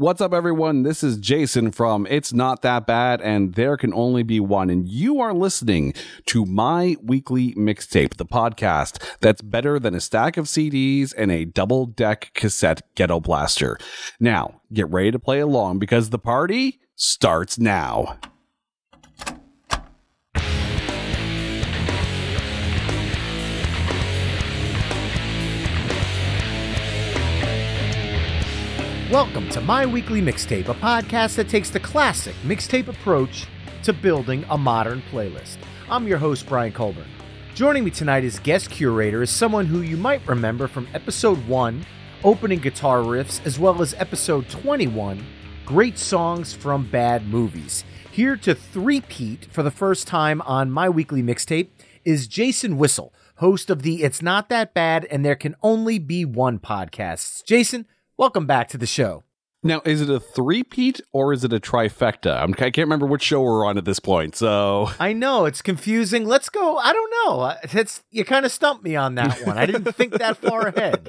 What's up, everyone? This is Jason from It's Not That Bad and There Can Only Be One. And you are listening to my weekly mixtape, the podcast that's better than a stack of CDs and a double deck cassette ghetto blaster. Now, get ready to play along because the party starts now. Welcome to My Weekly Mixtape, a podcast that takes the classic mixtape approach to building a modern playlist. I'm your host, Brian Colburn. Joining me tonight as guest curator is someone who you might remember from episode 1, opening guitar riffs, as well as episode 21, great songs from bad movies. Here to three-peat for the first time on My Weekly Mixtape is Jason Whissell, host of the It's Not That Bad and There Can Only Be One podcasts. Jason, Welcome back to the show. Now, is it a three-peat or is it a trifecta? I'm, I can not remember which show we're on at this point. So I know it's confusing. Let's go. I don't know. Uh, it's you kind of stumped me on that one. I didn't think that far ahead.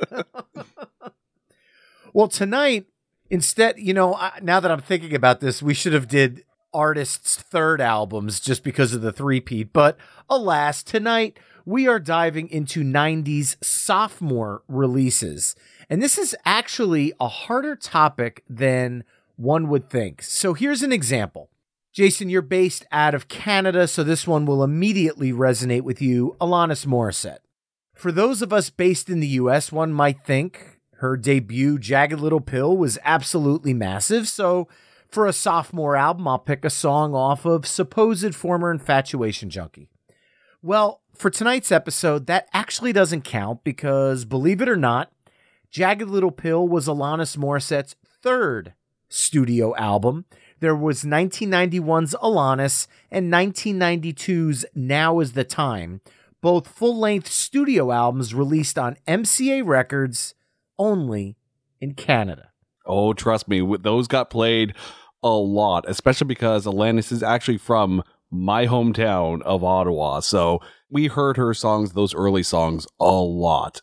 well, tonight instead, you know, now that I'm thinking about this, we should have did artists' third albums just because of the three-peat. But alas, tonight we are diving into 90s sophomore releases. And this is actually a harder topic than one would think. So here's an example. Jason, you're based out of Canada, so this one will immediately resonate with you. Alanis Morissette. For those of us based in the US, one might think her debut, Jagged Little Pill, was absolutely massive. So for a sophomore album, I'll pick a song off of supposed former infatuation junkie. Well, for tonight's episode, that actually doesn't count because, believe it or not, Jagged Little Pill was Alanis Morissette's third studio album. There was 1991's Alanis and 1992's Now is the Time, both full length studio albums released on MCA Records only in Canada. Oh, trust me, those got played a lot, especially because Alanis is actually from my hometown of Ottawa. So we heard her songs, those early songs, a lot.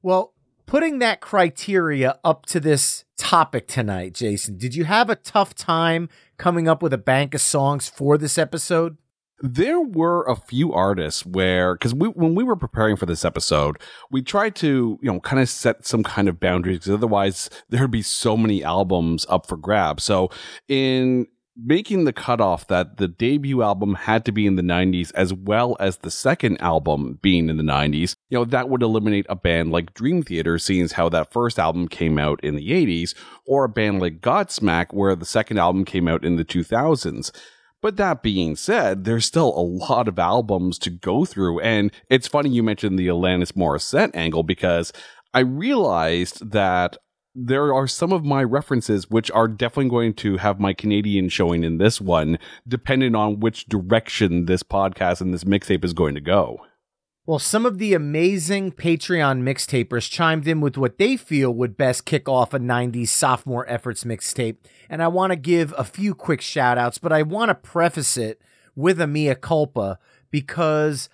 Well, putting that criteria up to this topic tonight, Jason, did you have a tough time coming up with a bank of songs for this episode? There were a few artists where, because we, when we were preparing for this episode, we tried to, you know, kind of set some kind of boundaries because otherwise there'd be so many albums up for grabs. So in making the cutoff that the debut album had to be in the 90s as well as the second album being in the 90s, you know, that would eliminate a band like Dream Theater, seeing as how that first album came out in the 80s, or a band like Godsmack, where the second album came out in the 2000s. But that being said, there's still a lot of albums to go through. And it's funny you mentioned the Alanis Morissette angle because I realized that there are some of my references which are definitely going to have my Canadian showing in this one, depending on which direction this podcast and this mixtape is going to go. Well, some of the amazing Patreon mixtapers chimed in with what they feel would best kick off a 90s sophomore efforts mixtape. And I want to give a few quick shout outs, but I want to preface it with a mea culpa because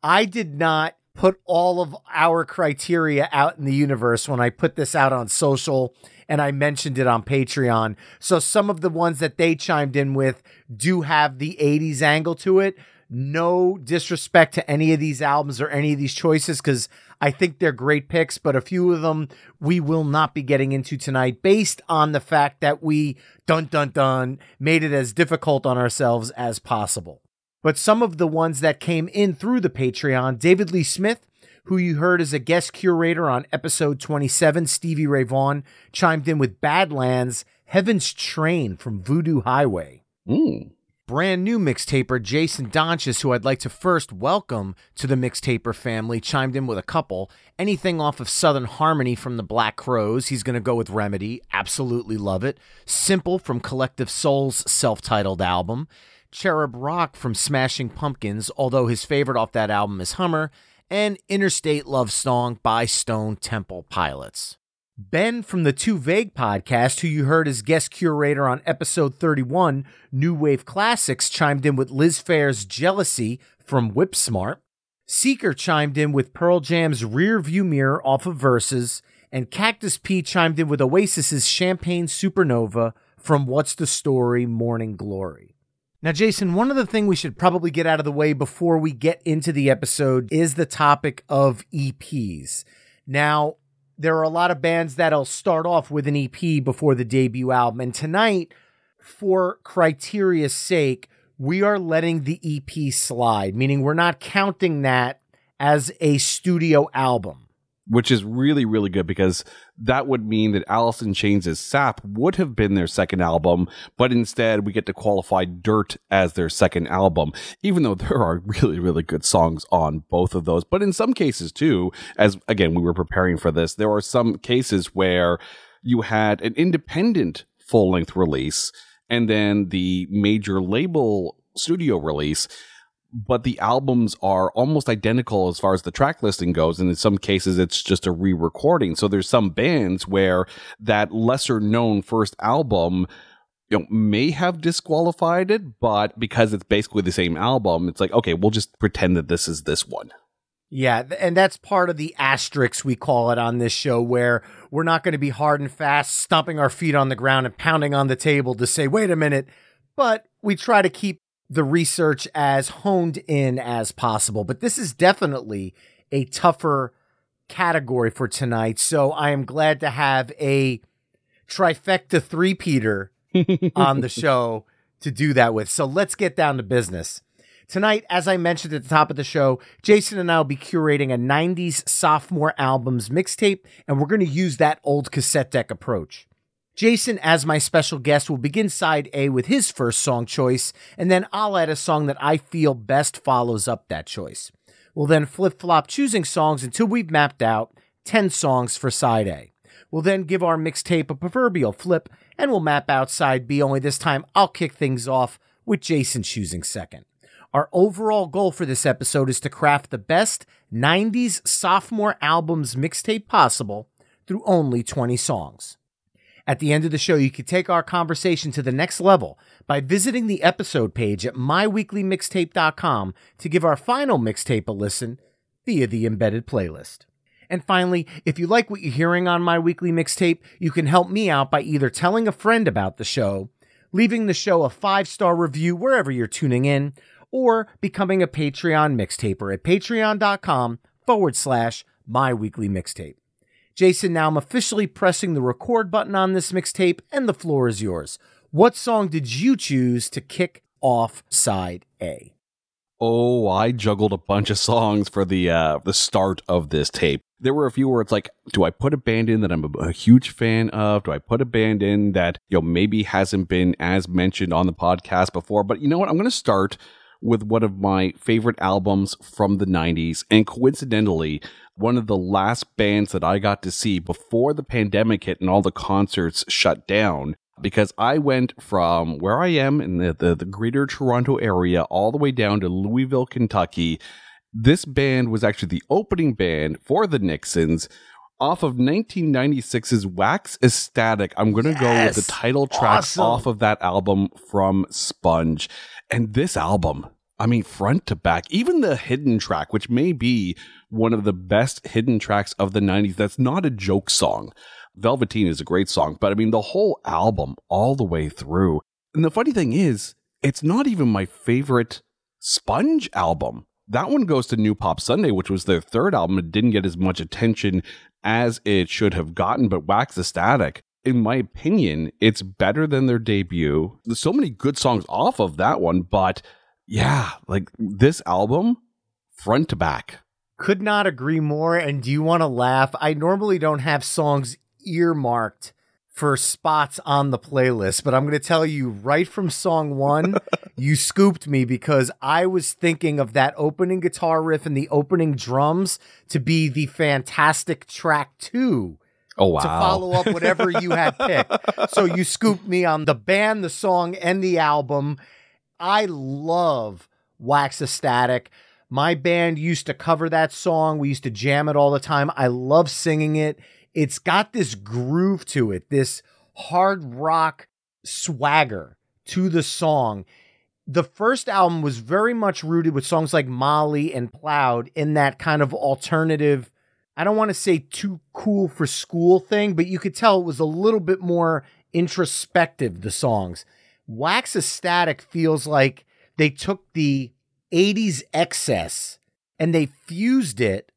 I did not put all of our criteria out in the universe when I put this out on social and I mentioned it on Patreon. So some of the ones that they chimed in with do have the 80s angle to it. No disrespect to any of these albums or any of these choices because I think they're great picks, but a few of them we will not be getting into tonight based on the fact that we dun dun dun made it as difficult on ourselves as possible. But some of the ones that came in through the Patreon, David Lee Smith, who you heard as a guest curator on episode 27, Stevie Ray Vaughan, chimed in with Badlands, Heaven's Train from Voodoo Highway. Mm. Brand new mixtaper Jason Donches, who I'd like to first welcome to the mixtaper family, chimed in with a couple. Anything off of Southern Harmony from the Black Crowes, he's going to go with Remedy. Absolutely love it. Simple from Collective Soul's self titled album. Cherub Rock from Smashing Pumpkins, although his favorite off that album is Hummer, and Interstate Love Song by Stone Temple Pilots. Ben from the Too Vague podcast, who you heard as guest curator on episode 31, New Wave Classics, chimed in with Liz Phair's Jealousy from Whipsmart. Seeker chimed in with Pearl Jam's Rear View Mirror off of Verses, and Cactus Pete chimed in with Oasis's Champagne Supernova from What's the Story Morning Glory. Now, Jason, one of the things we should probably get out of the way before we get into the episode is the topic of EPs. Now, there are a lot of bands that'll start off with an EP before the debut album. And tonight, for criteria's sake, we are letting the EP slide, meaning we're not counting that as a studio album. Which is really, really good because that would mean that Alice in Chains' Sap would have been their second album, but instead we get to qualify Dirt as their second album, even though there are really, really good songs on both of those. But in some cases, too, as again, we were preparing for this, there are some cases where you had an independent full length release and then the major label studio release but the albums are almost identical as far as the track listing goes and in some cases it's just a re-recording so there's some bands where that lesser known first album you know may have disqualified it but because it's basically the same album it's like okay we'll just pretend that this is this one yeah, and that's part of the asterisk we call it on this show, where we're not going to be hard and fast, stomping our feet on the ground and pounding on the table to say, wait a minute. But we try to keep the research as honed in as possible. But this is definitely a tougher category for tonight. So I am glad to have a trifecta three Peter on the show to do that with. So let's get down to business. Tonight, as I mentioned at the top of the show, Jason and I will be curating a 90s sophomore albums mixtape, and we're going to use that old cassette deck approach. Jason, as my special guest, will begin side A with his first song choice, and then I'll add a song that I feel best follows up that choice. We'll then flip flop choosing songs until we've mapped out 10 songs for side A. We'll then give our mixtape a proverbial flip, and we'll map out side B, only this time I'll kick things off with Jason choosing second. Our overall goal for this episode is to craft the best 90s sophomore albums mixtape possible through only 20 songs. At the end of the show, you can take our conversation to the next level by visiting the episode page at myweeklymixtape.com to give our final mixtape a listen via the embedded playlist. And finally, if you like what you're hearing on my weekly mixtape, you can help me out by either telling a friend about the show, leaving the show a five star review wherever you're tuning in, or becoming a Patreon mixtaper at patreon.com forward slash my weekly mixtape. Jason, now I'm officially pressing the record button on this mixtape, and the floor is yours. What song did you choose to kick off side A? Oh, I juggled a bunch of songs for the uh, the start of this tape. There were a few where it's like, do I put a band in that I'm a, a, huge fan of? Do I put a band in that you know maybe hasn't been as mentioned on the podcast before? But you know what? I'm going to start with one of my favorite albums from the 90s. And coincidentally, one of the last bands that I got to see before the pandemic hit and all the concerts shut down. Because I went from where I am in the, the, the greater Toronto area all the way down to Louisville, Kentucky. This band was actually the opening band for the Nixons off of 1996's Wax Ecstatic. I'm going to yes. go with the title track awesome. off of that album from Sponge. And this album, I mean, front to back, even the hidden track, which may be one of the best hidden tracks of the 90s, that's not a joke song. Velveteen is a great song, but I mean, the whole album all the way through. And the funny thing is, it's not even my favorite Sponge album. That one goes to New Pop Sunday, which was their third album. It didn't get as much attention as it should have gotten, but Wax Ecstatic in my opinion, it's better than their debut. There's so many good songs off of that one, but yeah, like this album, front to back. Could not agree more. And do you want to laugh? I normally don't have songs earmarked for spots on the playlist, but I'm going to tell you right from song one, you scooped me because I was thinking of that opening guitar riff and the opening drums to be the fantastic track two Oh wow! To follow up whatever you had picked. so you scooped me on the band, the song, and the album. I love Wax Ecstatic. My band used to cover that song. We used to jam it all the time. I love singing it. It's got this groove to it, this hard rock swagger to the song. The first album was very much rooted with songs like Molly and Plowed in that kind of alternative I don't want to say too cool for school thing, but you could tell it was a little bit more introspective, the songs. Wax Ecstatic feels like they took the 80s excess and they fused it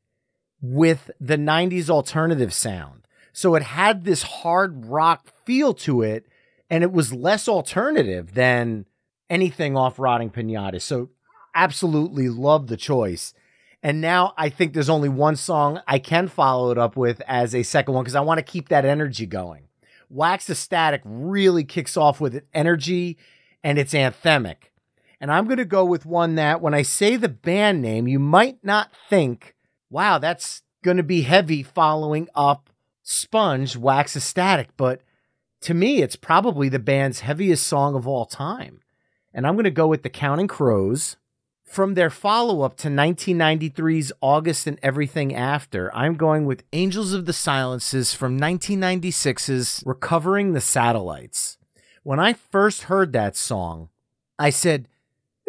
with the 90s alternative sound. So it had this hard rock feel to it, and it was less alternative than anything off Rotting Pinata. So absolutely love the choice. And now I think there's only one song I can follow it up with as a second one because I want to keep that energy going. Wax Ecstatic really kicks off with energy and it's anthemic. And I'm going to go with one that when I say the band name, you might not think, wow, that's going to be heavy following up Sponge Wax Ecstatic. But to me, it's probably the band's heaviest song of all time. And I'm going to go with the Counting Crows from their follow up to 1993's August and Everything After, I'm going with Angels of the Silences from 1996's Recovering the Satellites. When I first heard that song, I said,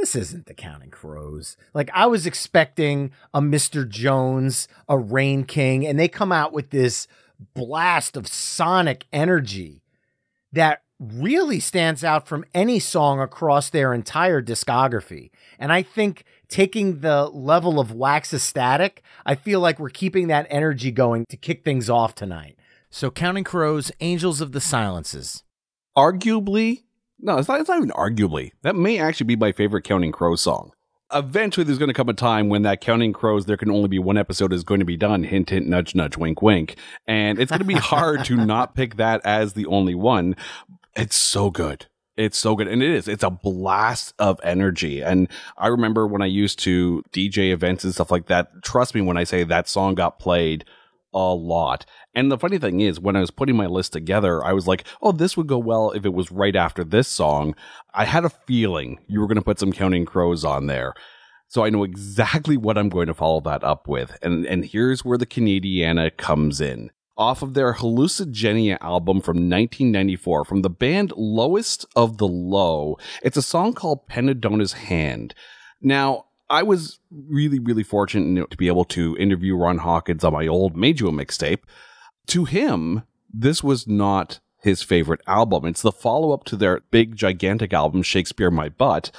this isn't the Counting Crows. Like I was expecting a Mr. Jones, a Rain King, and they come out with this blast of sonic energy that really stands out from any song across their entire discography. And I think taking the level of wax ecstatic, I feel like we're keeping that energy going to kick things off tonight. So Counting Crows, Angels of the Silences. Arguably, no, it's not, it's not even arguably. That may actually be my favorite Counting Crows song. Eventually, there's going to come a time when that Counting Crows, there can only be one episode is going to be done. Hint, hint, nudge, nudge, wink, wink. And it's going to be hard to not pick that as the only one. It's so good. It's so good. And it is. It's a blast of energy. And I remember when I used to DJ events and stuff like that. Trust me when I say that song got played a lot. And the funny thing is, when I was putting my list together, I was like, oh, this would go well if it was right after this song. I had a feeling you were going to put some Counting Crows on there. So I know exactly what I'm going to follow that up with. And, and here's where the Canadiana comes in off of their Hallucigenia album from 1994 from the band Lowest of the Low. It's a song called Penadona's Hand. Now, I was really, really fortunate to be able to interview Ron Hawkins on my old Made You a mixtape. To him, this was not his favorite album. It's the follow up to their big, gigantic album, Shakespeare My Butt.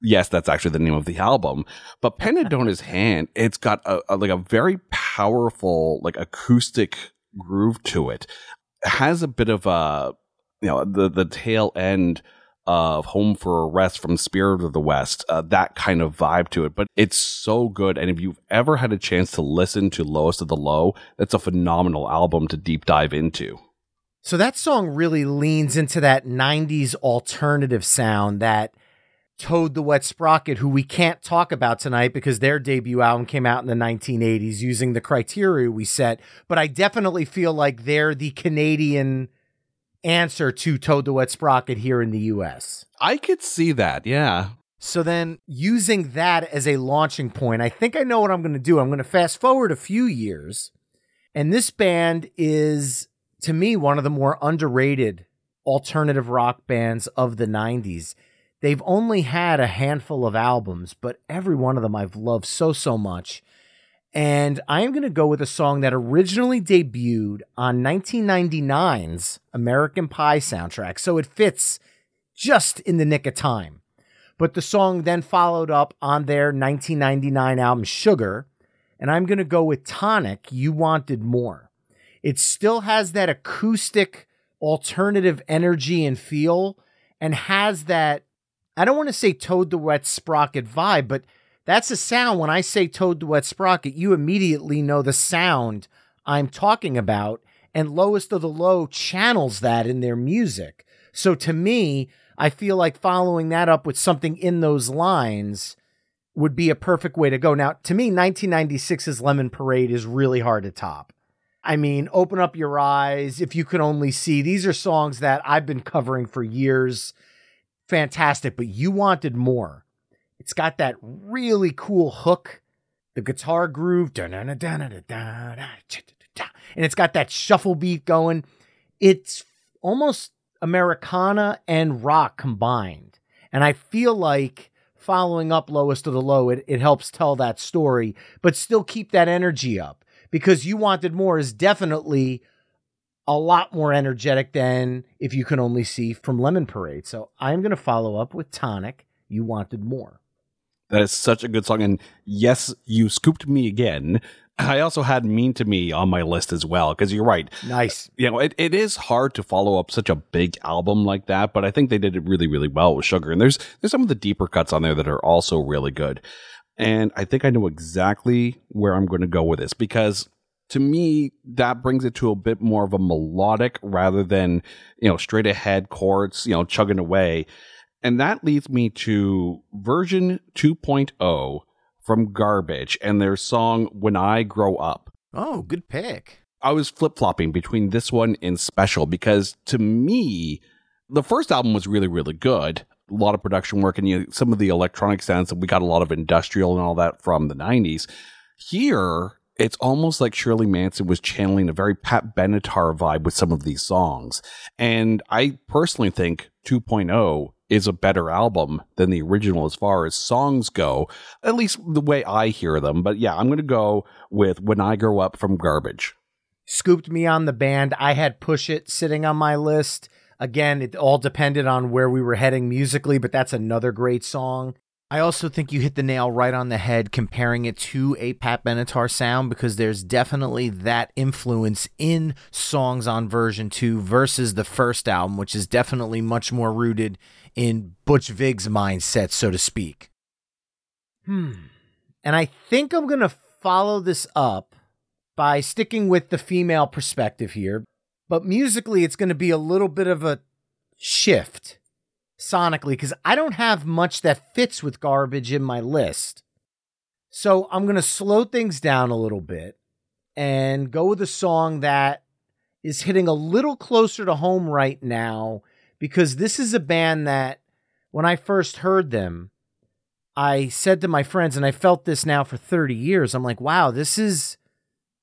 Yes, that's actually the name of the album. But Penadona's Hand, it's got a, a like a very powerful, like acoustic groove to it. it has a bit of a you know the the tail end of Home for a Rest from Spirit of the West, uh, that kind of vibe to it. But it's so good. And if you've ever had a chance to listen to Lowest of the Low, that's a phenomenal album to deep dive into. So that song really leans into that 90s alternative sound that Toad the Wet Sprocket, who we can't talk about tonight because their debut album came out in the 1980s using the criteria we set. But I definitely feel like they're the Canadian answer to Toad the Wet Sprocket here in the US. I could see that, yeah. So then, using that as a launching point, I think I know what I'm going to do. I'm going to fast forward a few years. And this band is, to me, one of the more underrated alternative rock bands of the 90s. They've only had a handful of albums, but every one of them I've loved so, so much. And I am going to go with a song that originally debuted on 1999's American Pie soundtrack. So it fits just in the nick of time. But the song then followed up on their 1999 album Sugar. And I'm going to go with Tonic, You Wanted More. It still has that acoustic alternative energy and feel and has that I don't want to say Toad the Wet Sprocket vibe, but that's a sound. When I say Toad the Wet Sprocket, you immediately know the sound I'm talking about. And Lowest of the Low channels that in their music. So to me, I feel like following that up with something in those lines would be a perfect way to go. Now, to me, 1996's Lemon Parade is really hard to top. I mean, open up your eyes if you can only see. These are songs that I've been covering for years fantastic, but you wanted more. It's got that really cool hook, the guitar groove, and it's got that shuffle beat going. It's almost Americana and rock combined. And I feel like following up Lowest of the Low, it, it helps tell that story, but still keep that energy up because You Wanted More is definitely a lot more energetic than if you can only see from Lemon Parade. So I'm going to follow up with Tonic. You Wanted More. That is such a good song. And yes, you scooped me again. I also had Mean to Me on my list as well, because you're right. Nice. You know, it, it is hard to follow up such a big album like that, but I think they did it really, really well with Sugar. And there's there's some of the deeper cuts on there that are also really good. And I think I know exactly where I'm going to go with this because to me, that brings it to a bit more of a melodic rather than, you know, straight ahead chords, you know, chugging away. And that leads me to version 2.0 from Garbage and their song When I Grow Up. Oh, good pick. I was flip flopping between this one and Special because to me, the first album was really, really good. A lot of production work and you know, some of the electronic sounds that we got a lot of industrial and all that from the 90s. Here, it's almost like Shirley Manson was channeling a very Pat Benatar vibe with some of these songs. And I personally think 2.0 is a better album than the original as far as songs go, at least the way I hear them. But yeah, I'm going to go with When I Grow Up from Garbage. Scooped me on the band. I had Push It sitting on my list. Again, it all depended on where we were heading musically, but that's another great song. I also think you hit the nail right on the head comparing it to a Pat Benatar sound because there's definitely that influence in songs on version 2 versus the first album, which is definitely much more rooted in Butch Vig's mindset, so to speak. Hmm. And I think I'm going to follow this up by sticking with the female perspective here, but musically, it's going to be a little bit of a shift sonically because I don't have much that fits with garbage in my list. So I'm going to slow things down a little bit and go with a song that is hitting a little closer to home right now because this is a band that when I first heard them, I said to my friends, and I felt this now for 30 years. I'm like, wow, this is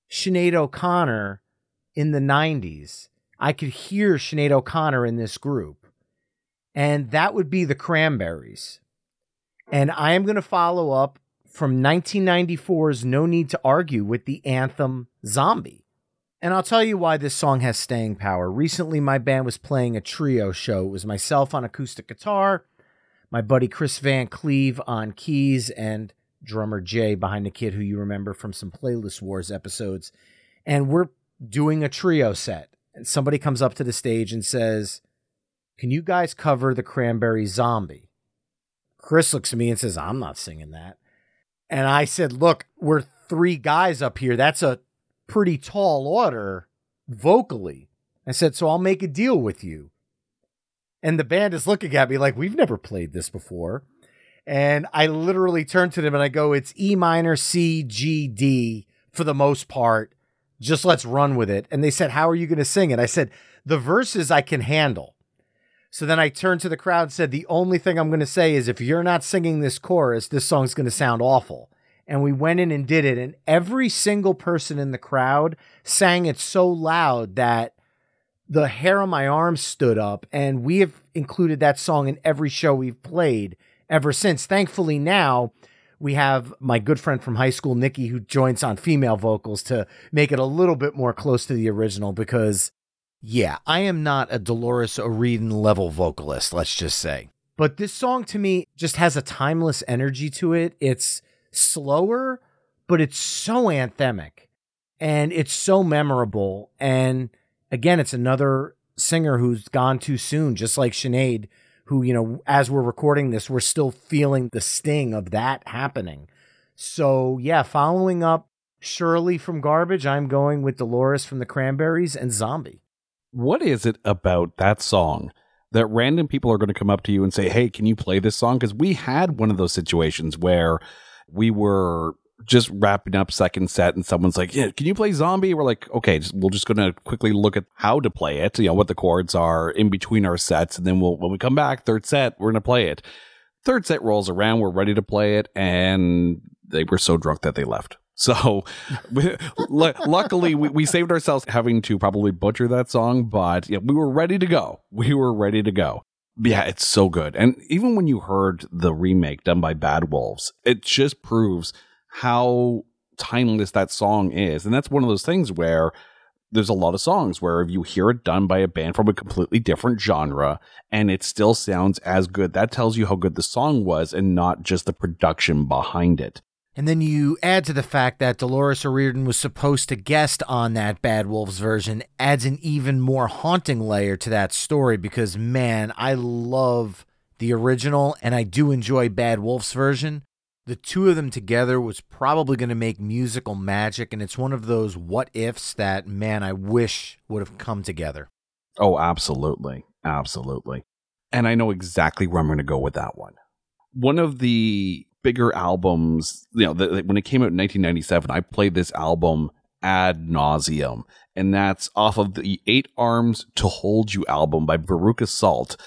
Sinead O'Connor in the 90s. I could hear Sinead O'Connor in this group and that would be the Cranberries. And I am going to follow up from 1994's No Need to Argue with the anthem Zombie. And I'll tell you why this song has staying power. Recently, my band was playing a trio show. It was myself on acoustic guitar, my buddy Chris Van Cleve on keys, and drummer Jay behind the kid who you remember from some Playlist Wars episodes. And we're doing a trio set. And somebody comes up to the stage and says, can you guys cover the Cranberry Zombie? Chris looks at me and says, I'm not singing that. And I said, Look, we're three guys up here. That's a pretty tall order vocally. I said, So I'll make a deal with you. And the band is looking at me like, We've never played this before. And I literally turn to them and I go, It's E minor, C, G, D for the most part. Just let's run with it. And they said, How are you going to sing it? I said, The verses I can handle. So then I turned to the crowd and said, The only thing I'm going to say is if you're not singing this chorus, this song's going to sound awful. And we went in and did it. And every single person in the crowd sang it so loud that the hair on my arms stood up. And we have included that song in every show we've played ever since. Thankfully, now we have my good friend from high school, Nikki, who joins on female vocals to make it a little bit more close to the original because yeah, I am not a Dolores O'Riordan level vocalist, let's just say. But this song to me just has a timeless energy to it. It's slower, but it's so anthemic and it's so memorable. And again, it's another singer who's gone too soon, just like Sinead, who, you know, as we're recording this, we're still feeling the sting of that happening. So, yeah, following up Shirley from Garbage, I'm going with Dolores from the Cranberries and Zombie what is it about that song that random people are going to come up to you and say, "Hey, can you play this song?" Because we had one of those situations where we were just wrapping up second set and someone's like, "Yeah, can you play Zombie?" We're like, "Okay, just, we're just going to quickly look at how to play it, you know, what the chords are in between our sets, and then we'll when we come back third set, we're going to play it." Third set rolls around, we're ready to play it, and they were so drunk that they left. So, luckily, we, we saved ourselves having to probably butcher that song, but we were ready to go. We were ready to go. Yeah, it's so good. And even when you heard the remake done by Bad Wolves, it just proves how timeless that song is. And that's one of those things where there's a lot of songs where if you hear it done by a band from a completely different genre and it still sounds as good, that tells you how good the song was and not just the production behind it. And then you add to the fact that Dolores O'Riordan was supposed to guest on that Bad Wolves version, adds an even more haunting layer to that story because, man, I love the original and I do enjoy Bad Wolves version. The two of them together was probably going to make musical magic, and it's one of those what ifs that, man, I wish would have come together. Oh, absolutely. Absolutely. And I know exactly where I'm going to go with that one. One of the bigger albums, you know, the, when it came out in 1997, I played this album ad nauseum, and that's off of the Eight Arms to Hold You album by Veruca Salt.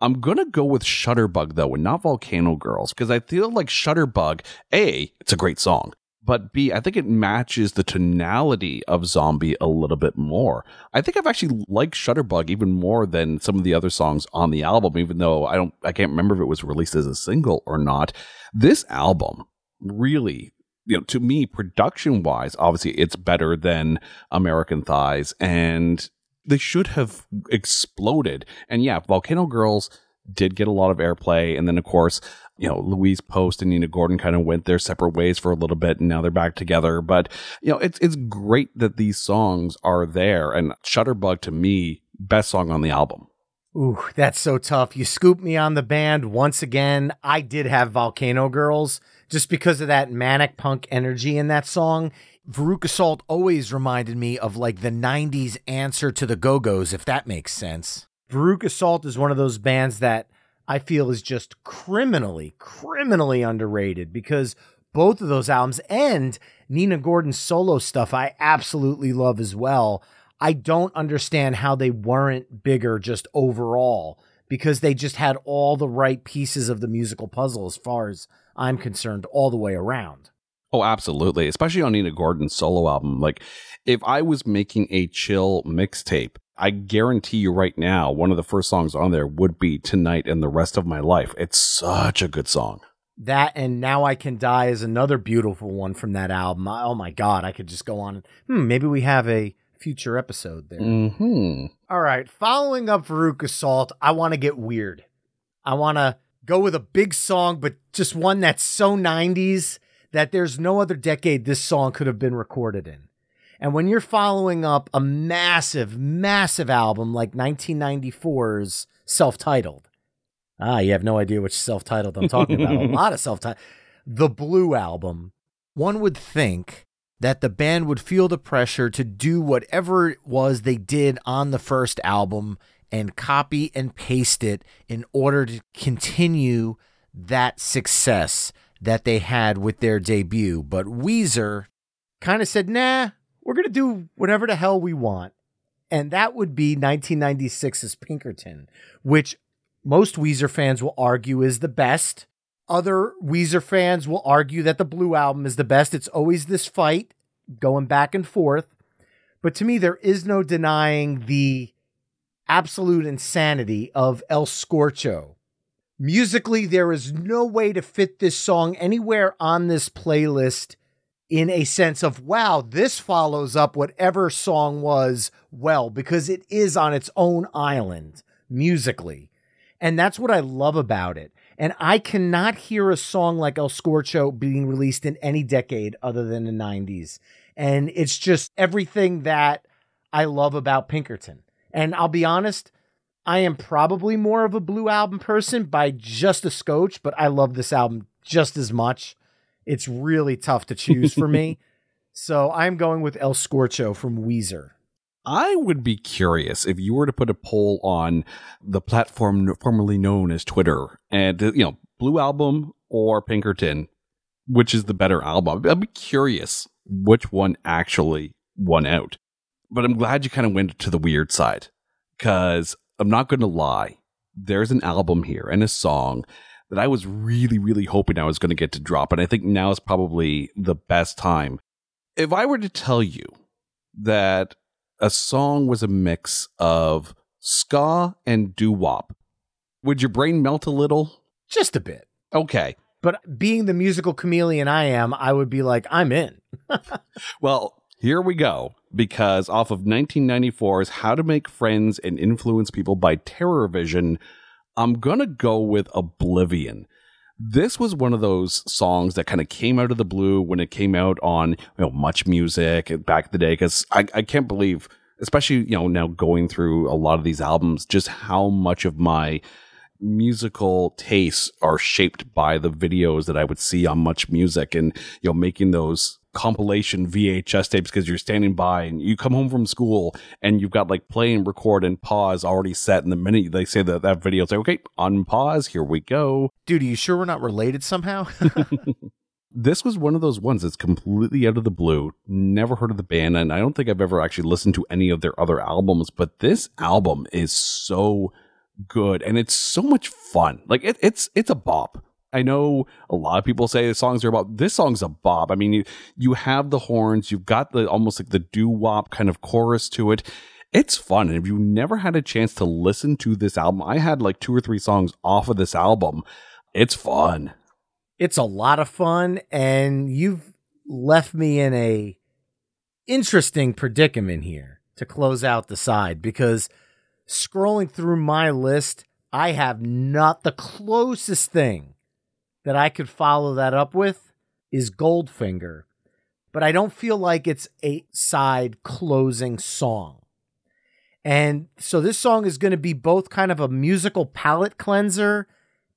I'm gonna go with Shutterbug though, and not Volcano Girls, because I feel like Shutterbug, A, it's a great song but B, I think it matches the tonality of Zombie a little bit more. I think I've actually liked Shutterbug even more than some of the other songs on the album, even though I don't, I can't remember if it was released as a single or not. This album really, you know, to me, production wise, obviously it's better than American Thighs, and they should have exploded. And yeah, Volcano Girls did get a lot of airplay, and then of course you know, Louise Post and Nina Gordon kind of went their separate ways for a little bit and now they're back together. But, you know, it's, it's great that these songs are there. And Shutterbug to me, best song on the album. Ooh, that's so tough. You scooped me on the band once again. I did have Volcano Girls just because of that manic punk energy in that song. Veruca Salt always reminded me of like the 90s answer to the Go Go's, if that makes sense. Veruca Salt is one of those bands that I feel is just criminally, criminally underrated because both of those albums and Nina Gordon's solo stuff I absolutely love as well. I don't understand how they weren't bigger just overall because they just had all the right pieces of the musical puzzle as far as I'm concerned all the way around. Oh, absolutely. Especially on Nina Gordon's solo album. Like, if I was making a chill mixtape, I guarantee you right now, one of the first songs on there would be Tonight and the Rest of My Life. It's such a good song. That and Now I Can Die is another beautiful one from that album. Oh my God, I could just go on. Hmm, maybe we have a future episode there. Mm-hmm. All right, following up Veruca Salt, I want to get weird. I want to go with a big song, but just one that's so 90s that there's no other decade this song could have been recorded in. And when you're following up a massive, massive album like 1994's self titled, ah, you have no idea which self titled I'm talking about. a lot of self titled. The Blue Album, one would think that the band would feel the pressure to do whatever it was they did on the first album and copy and paste it in order to continue that success that they had with their debut. But Weezer kind of said, nah, we're going to do whatever the hell we want. And that would be 1996's Pinkerton, which most Weezer fans will argue is the best. Other Weezer fans will argue that the Blue Album is the best. It's always this fight going back and forth. But to me, there is no denying the absolute insanity of El Scorcho. Musically, there is no way to fit this song anywhere on this playlist in a sense of, wow, this follows up whatever song was well, because it is on its own island musically. And that's what I love about it. And I cannot hear a song like El Scorcho being released in any decade other than the 90s. And it's just everything that I love about Pinkerton. And I'll be honest, I am probably more of a Blue Album person by just a scotch, but I love this album just as much. It's really tough to choose for me. So I'm going with El Scorcho from Weezer. I would be curious if you were to put a poll on the platform formerly known as Twitter and, uh, you know, Blue Album or Pinkerton, which is the better album. I'd be curious which one actually won out. But I'm glad you kind of went to the weird side because I'm not going to lie. There's an album here and a song that I was really, really hoping I was going to get to drop. And I think now is probably the best time. If I were to tell you that a song was a mix of ska and doo wop, would your brain melt a little? Just a bit. Okay. But being the musical chameleon I am, I would be like, I'm in. well, here we go. Because off of 1994's How to Make Friends and Influence People by Terror Vision, I'm going to go with Oblivion. This was one of those songs that kind of came out of the blue when it came out on you know much music back in the day because I, I can't believe especially you know now going through a lot of these albums just how much of my musical tastes are shaped by the videos that I would see on Much Music and you know making those compilation VHS tapes because you're standing by and you come home from school and you've got like play and record and pause already set and the minute they say that that video say okay unpause, here we go dude are you sure we're not related somehow this was one of those ones that's completely out of the blue never heard of the band and I don't think I've ever actually listened to any of their other albums but this album is so good and it's so much fun. Like it, it's it's a bop. I know a lot of people say the songs are about this song's a bop. I mean, you you have the horns, you've got the almost like the doo wop kind of chorus to it. It's fun. And if you never had a chance to listen to this album, I had like two or three songs off of this album. It's fun. It's a lot of fun, and you've left me in a interesting predicament here to close out the side because scrolling through my list, I have not the closest thing that I could follow that up with is Goldfinger, but I don't feel like it's a side closing song. And so this song is going to be both kind of a musical palate cleanser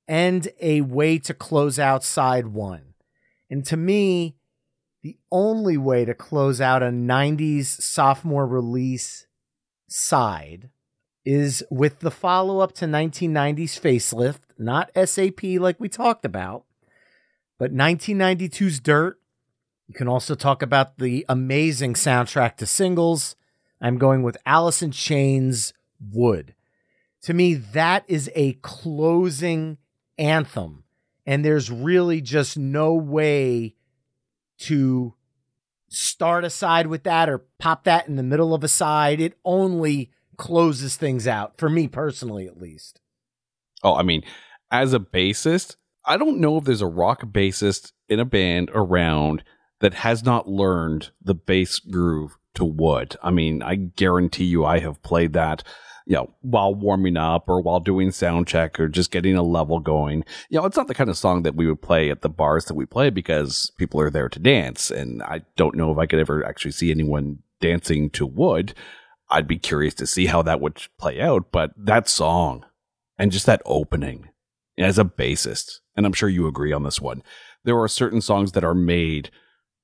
and a way to close out side one. And to me, the only way to close out a 90s sophomore release side is with the follow up to 1990's facelift, not SAP like we talked about, but 1992's Dirt. You can also talk about the amazing soundtrack to singles. I'm going with in Chains Would. To me, that is a closing anthem. And there's really just no way to start a side with that or pop that in the middle of a side. It only closes things out for me personally, at least. Oh, I mean, as a bassist, I don't know if there's a rock bassist in a band around that has not learned the bass groove to Would. I mean, I guarantee you I have played that, you know, while warming up or while doing sound check or just getting a level going. You know, it's not the kind of song that we would play at the bars that we play because people are there to dance. And I don't know if I could ever actually see anyone dancing to Would. I'd be curious to see how that would play out. But that song and just that opening as a bassist, and I'm sure you agree on this one, there are certain songs that are made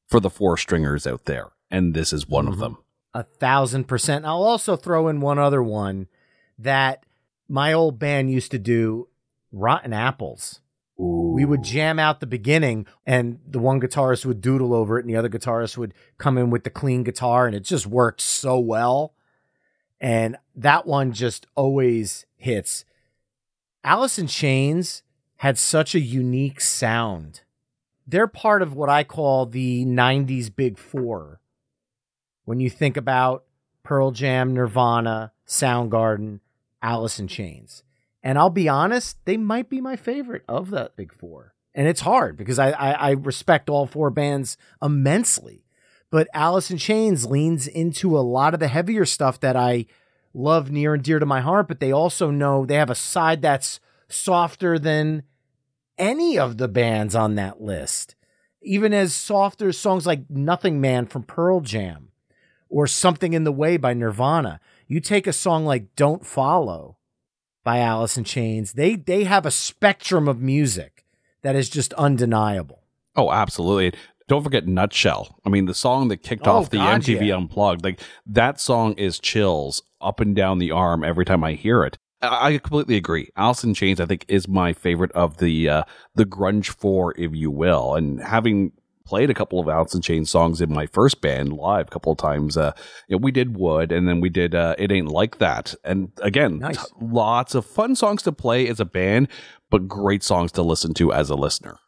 for the four stringers out there, and this is one mm-hmm. of them. A thousand percent. I'll also throw in one other one that my old band used to do Rotten Apples. Ooh. We would jam out the beginning, and the one guitarist would doodle over it, and the other guitarist would come in with the clean guitar, and it just worked so well. And that one just always hits. Alice in Chains had such a unique sound. They're part of what I call the 90s Big Four. When you think about Pearl Jam, Nirvana, Soundgarden, Alice in Chains. And I'll be honest, they might be my favorite of that Big Four. And it's hard because I, I, I respect all four bands immensely but Alice in Chains leans into a lot of the heavier stuff that I love near and dear to my heart, but they also know they have a side that's softer than any of the bands on that list. Even as softer songs like Nothing Man from Pearl Jam or Something in the Way by Nirvana. You take a song like Don't Follow by Alice in Chains, they they have a spectrum of music that is just undeniable. Oh, absolutely don't forget Nutshell. I mean, the song that kicked oh, off the God, MTV yeah. Unplugged, like that song is chills up and down the arm every time I hear it. I, I completely agree. Alice in Chains, I think, is my favorite of the uh, the grunge four, if you will. And having played a couple of Alice in Chains songs in my first band live a couple of times, uh, you know, we did Would, and then we did uh, It Ain't Like That. And again, nice. t- lots of fun songs to play as a band, but great songs to listen to as a listener.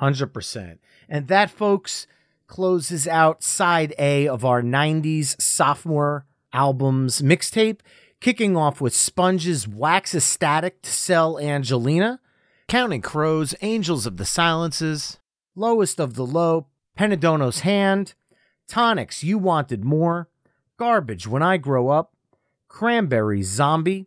100%. And that, folks, closes out side A of our 90s sophomore albums mixtape, kicking off with Sponge's Wax Ecstatic to Sell Angelina. Counting Crows, Angels of the Silences, Lowest of the Low, Penedono's Hand, Tonics, You Wanted More, Garbage, When I Grow Up, Cranberries, Zombie,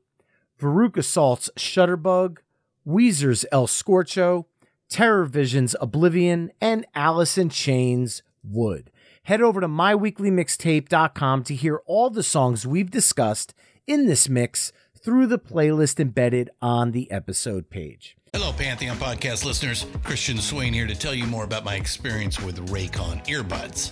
Veruca Salt's Shutterbug, Weezer's El Scorcho, Terrorvision's Oblivion, and Alice in Chains Would. Head over to myweeklymixtape.com to hear all the songs we've discussed in this mix through the playlist embedded on the episode page. Hello, Pantheon podcast listeners. Christian Swain here to tell you more about my experience with Raycon earbuds.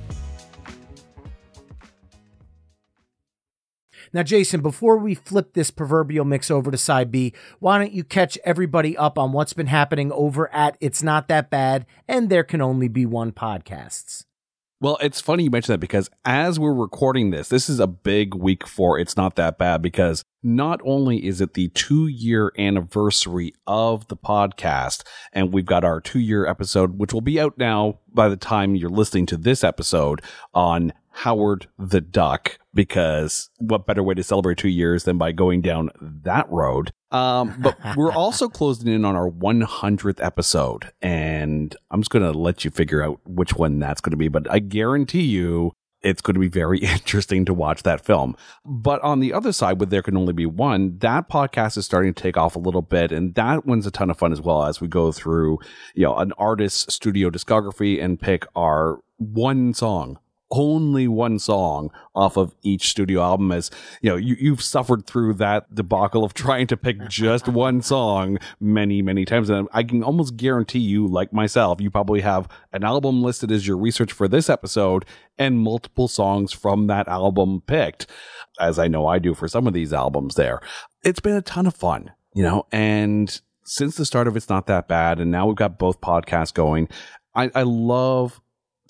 Now, Jason, before we flip this proverbial mix over to side B, why don't you catch everybody up on what's been happening over at It's Not That Bad and There Can Only Be One podcasts? Well, it's funny you mention that because as we're recording this, this is a big week for It's Not That Bad because not only is it the two year anniversary of the podcast, and we've got our two year episode, which will be out now by the time you're listening to this episode on Howard the Duck, because what better way to celebrate two years than by going down that road? Um, but we're also closing in on our 100th episode, and I'm just going to let you figure out which one that's going to be. But I guarantee you, it's going to be very interesting to watch that film. But on the other side, with There Can Only Be One, that podcast is starting to take off a little bit. And that one's a ton of fun as well as we go through, you know, an artist's studio discography and pick our one song only one song off of each studio album as you know you, you've suffered through that debacle of trying to pick just one song many many times. And i can almost guarantee you like myself you probably have an album listed as your research for this episode and multiple songs from that album picked as i know i do for some of these albums there. It's been a ton of fun you know and since the start of it's not that bad and now we've got both podcasts going I, I love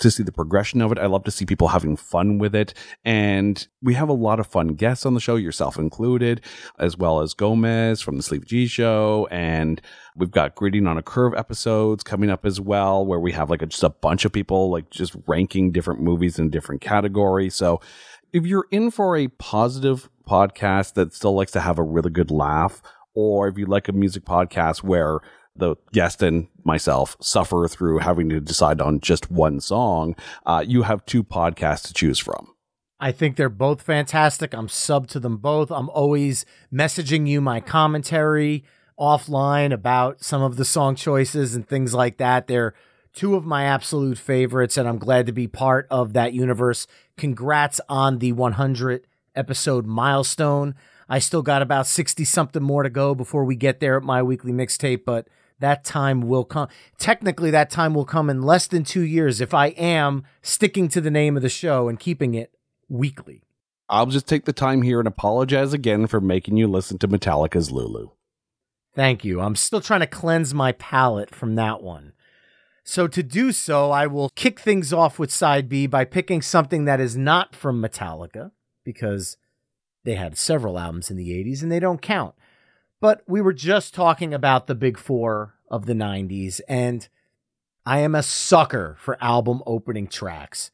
to see the progression of it. I love to see people having fun with it. And we have a lot of fun guests on the show, yourself included, as well as Gomez from the Sleep G show. And we've got Grading on a Curve episodes coming up as well, where we have like a, just a bunch of people like just ranking different movies in different categories. So if you're in for a positive podcast that still likes to have a really good laugh, or if you like a music podcast where the guest and myself suffer through having to decide on just one song, uh, you have two podcasts to choose from. I think they're both fantastic. I'm sub to them both. I'm always messaging you my commentary offline about some of the song choices and things like that. They're two of my absolute favorites, and I'm glad to be part of that universe. Congrats on the 100 episode milestone. I still got about 60 something more to go before we get there at my weekly mixtape, but that time will come. Technically, that time will come in less than two years if I am sticking to the name of the show and keeping it weekly. I'll just take the time here and apologize again for making you listen to Metallica's Lulu. Thank you. I'm still trying to cleanse my palate from that one. So, to do so, I will kick things off with side B by picking something that is not from Metallica because they had several albums in the 80s and they don't count. But we were just talking about the big four of the 90s. And I am a sucker for album opening tracks.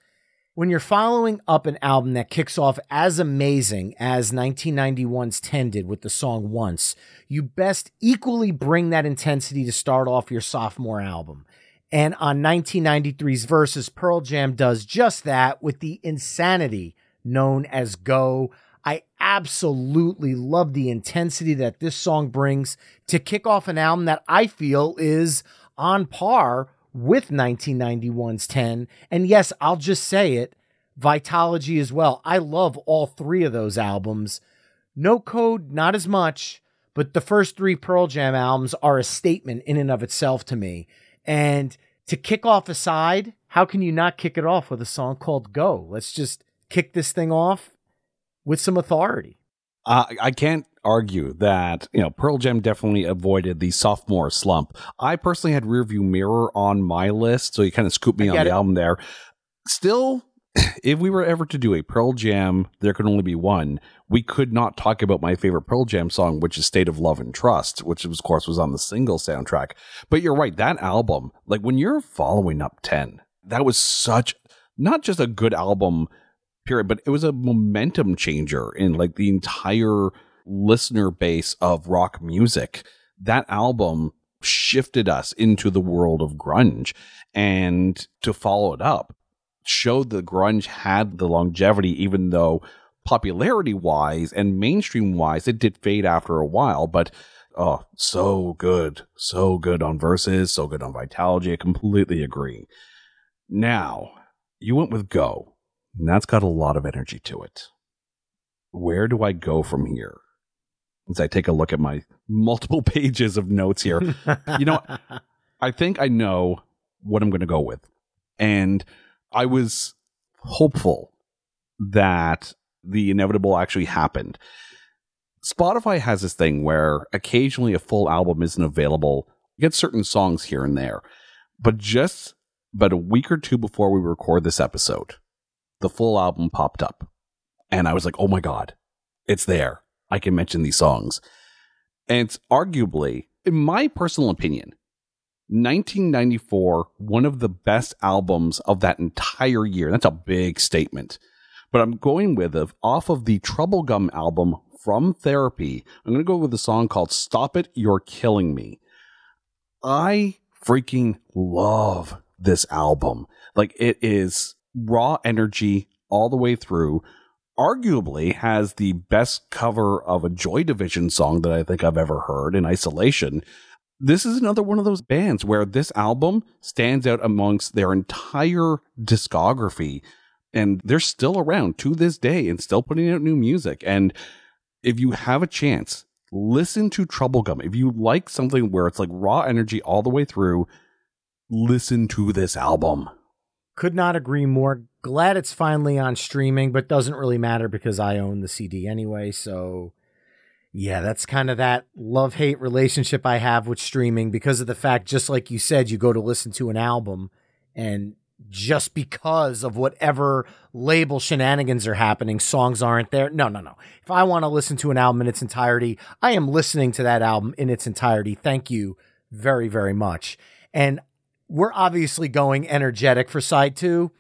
When you're following up an album that kicks off as amazing as 1991's 10 did with the song Once, you best equally bring that intensity to start off your sophomore album. And on 1993's Versus, Pearl Jam does just that with the insanity known as Go. I absolutely love the intensity that this song brings to kick off an album that I feel is on par with 1991's 10. And yes, I'll just say it Vitalogy as well. I love all three of those albums. No Code, not as much, but the first three Pearl Jam albums are a statement in and of itself to me. And to kick off a side, how can you not kick it off with a song called Go? Let's just kick this thing off with some authority. Uh, I can't argue that you know Pearl Jam definitely avoided the sophomore slump. I personally had Rearview Mirror on my list, so you kind of scooped me on the it. album there. Still, if we were ever to do a Pearl Jam, there could only be one. We could not talk about my favorite Pearl Jam song, which is "State of Love and Trust," which of course was on the single soundtrack. But you're right, that album, like when you're following up ten, that was such not just a good album period, but it was a momentum changer in like the entire listener base of rock music. That album shifted us into the world of grunge. And to follow it up, showed the grunge had the longevity, even though popularity wise and mainstream wise, it did fade after a while. But oh, so good. So good on Versus, so good on Vitalogy I completely agree. Now, you went with Go and that's got a lot of energy to it. Where do I go from here? As I take a look at my multiple pages of notes here, you know, I think I know what I'm going to go with. And I was hopeful that the inevitable actually happened. Spotify has this thing where occasionally a full album isn't available. You get certain songs here and there. But just about a week or two before we record this episode, the full album popped up. And I was like, oh my God, it's there. I can mention these songs. And it's arguably, in my personal opinion, 1994, one of the best albums of that entire year. That's a big statement. But I'm going with it off of the Troublegum album from Therapy. I'm going to go with a song called Stop It, You're Killing Me. I freaking love this album. Like it is raw energy all the way through. Arguably has the best cover of a Joy Division song that I think I've ever heard in isolation. This is another one of those bands where this album stands out amongst their entire discography and they're still around to this day and still putting out new music. And if you have a chance, listen to Troublegum. If you like something where it's like raw energy all the way through, listen to this album. Could not agree more. Glad it's finally on streaming, but doesn't really matter because I own the CD anyway. So, yeah, that's kind of that love hate relationship I have with streaming because of the fact, just like you said, you go to listen to an album and just because of whatever label shenanigans are happening, songs aren't there. No, no, no. If I want to listen to an album in its entirety, I am listening to that album in its entirety. Thank you very, very much. And we're obviously going energetic for side two.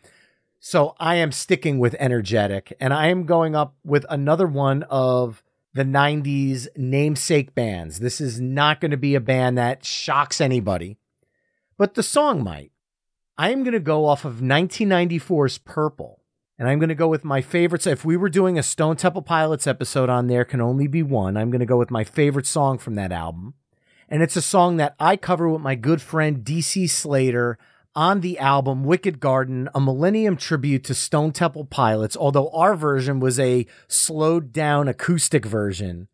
So I am sticking with energetic and I am going up with another one of the 90s namesake bands. This is not going to be a band that shocks anybody, but the song might. I am going to go off of 1994's Purple. And I'm going to go with my favorites. If we were doing a Stone Temple Pilots episode on there, can only be one. I'm going to go with my favorite song from that album and it's a song that I cover with my good friend DC Slater on the album Wicked Garden, a millennium tribute to Stone Temple Pilots, although our version was a slowed down acoustic version.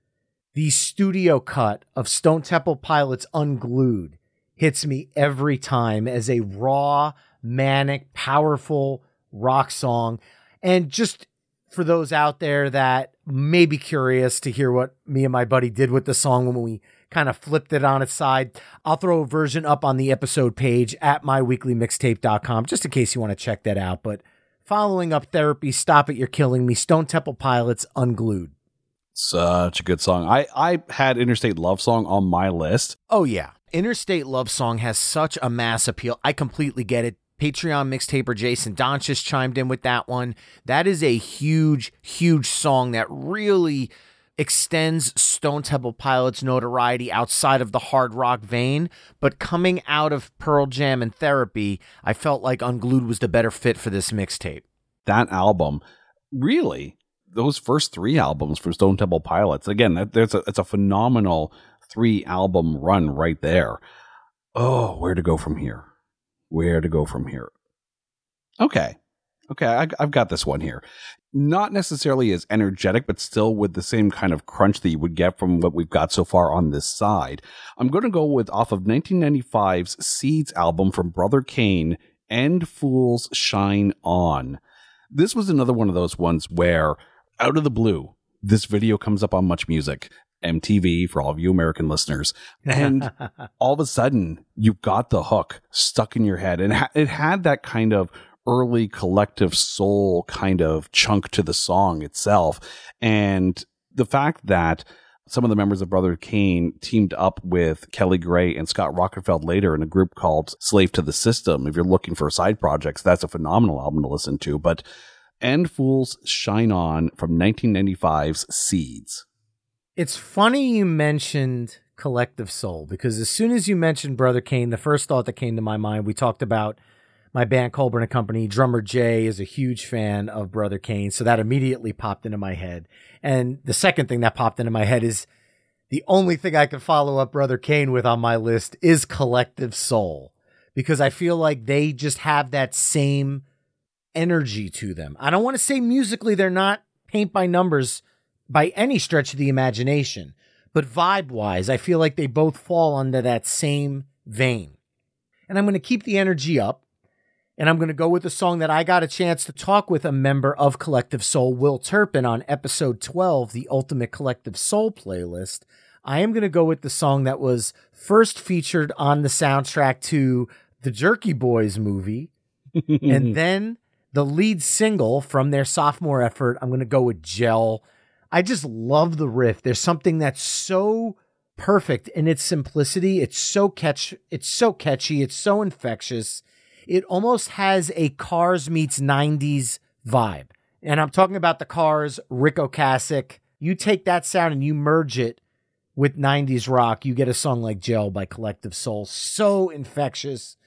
The studio cut of Stone Temple Pilots Unglued hits me every time as a raw, manic, powerful rock song. And just for those out there that may be curious to hear what me and my buddy did with the song when we kind of flipped it on its side. I'll throw a version up on the episode page at myweeklymixtape.com just in case you want to check that out. But following up therapy, Stop It, You're Killing Me, Stone Temple Pilots, Unglued. Such a good song. I, I had Interstate Love Song on my list. Oh, yeah. Interstate Love Song has such a mass appeal. I completely get it. Patreon mixtaper Jason Donchis chimed in with that one. That is a huge, huge song that really extends Stone Temple Pilots' notoriety outside of the hard rock vein. But coming out of Pearl Jam and Therapy, I felt like Unglued was the better fit for this mixtape. That album, really, those first three albums from Stone Temple Pilots, again, that, there's a, it's a phenomenal three album run right there. Oh, where to go from here? Where to go from here? Okay. Okay, I, I've got this one here. Not necessarily as energetic, but still with the same kind of crunch that you would get from what we've got so far on this side. I'm going to go with off of 1995's Seeds album from Brother Cane, And Fools Shine On. This was another one of those ones where, out of the blue, this video comes up on Much Music. MTV for all of you American listeners. And all of a sudden, you got the hook stuck in your head. And it had that kind of early collective soul kind of chunk to the song itself. And the fact that some of the members of Brother Cane teamed up with Kelly Gray and Scott Rockenfield later in a group called Slave to the System. If you're looking for side projects, that's a phenomenal album to listen to. But And Fools Shine On from 1995's Seeds. It's funny you mentioned Collective Soul because as soon as you mentioned Brother Cane, the first thought that came to my mind, we talked about my band Colburn and Company. Drummer Jay is a huge fan of Brother Cane. so that immediately popped into my head. And the second thing that popped into my head is the only thing I could follow up Brother Cane with on my list is Collective Soul because I feel like they just have that same energy to them. I don't want to say musically they're not paint by numbers by any stretch of the imagination. But vibe wise, I feel like they both fall under that same vein. And I'm going to keep the energy up. And I'm going to go with a song that I got a chance to talk with a member of Collective Soul, Will Turpin, on episode 12, the Ultimate Collective Soul playlist. I am going to go with the song that was first featured on the soundtrack to the Jerky Boys movie. and then the lead single from their sophomore effort, I'm going to go with Gel I just love the riff. There's something that's so perfect in its simplicity. It's so catch it's so catchy, it's so infectious. It almost has a Cars meets 90s vibe. And I'm talking about the Cars, Ric Ocasek. You take that sound and you merge it with 90s rock, you get a song like Gel by Collective Soul. So infectious,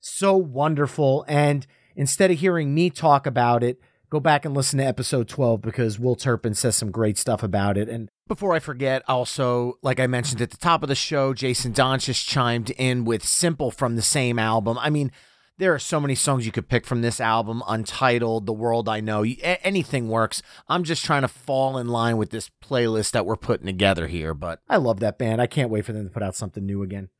so wonderful. And instead of hearing me talk about it, go back and listen to episode 12 because Will Turpin says some great stuff about it. And before I forget, also, like I mentioned at the top of the show, Jason Donchis chimed in with Simple from the same album. I mean, there are so many songs you could pick from this album Untitled, The World I Know, anything works. I'm just trying to fall in line with this playlist that we're putting together here, but I love that band. I can't wait for them to put out something new again.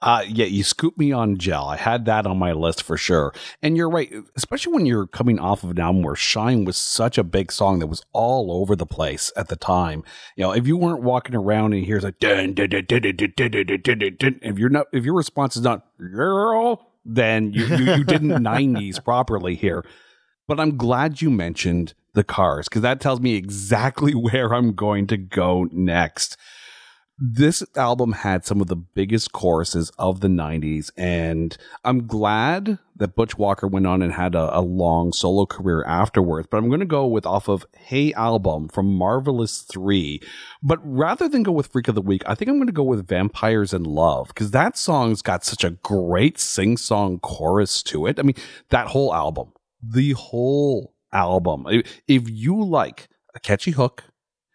Uh, yeah, you scooped me on gel. I had that on my list for sure. And you're right, especially when you're coming off of an album where Shine was such a big song that was all over the place at the time. You know, if you weren't walking around and here's like dun, dun, dun, dun, dun, dun, dun, dun, dun, dun, if you're not, if your response is not girl, then you you, you didn't '90s properly here. But I'm glad you mentioned the cars because that tells me exactly where I'm going to go next this album had some of the biggest choruses of the 90s and i'm glad that butch walker went on and had a, a long solo career afterwards but i'm going to go with off of hey album from marvelous 3 but rather than go with freak of the week i think i'm going to go with vampires in love because that song's got such a great sing-song chorus to it. I mean that whole album the whole album. If you like a catchy hook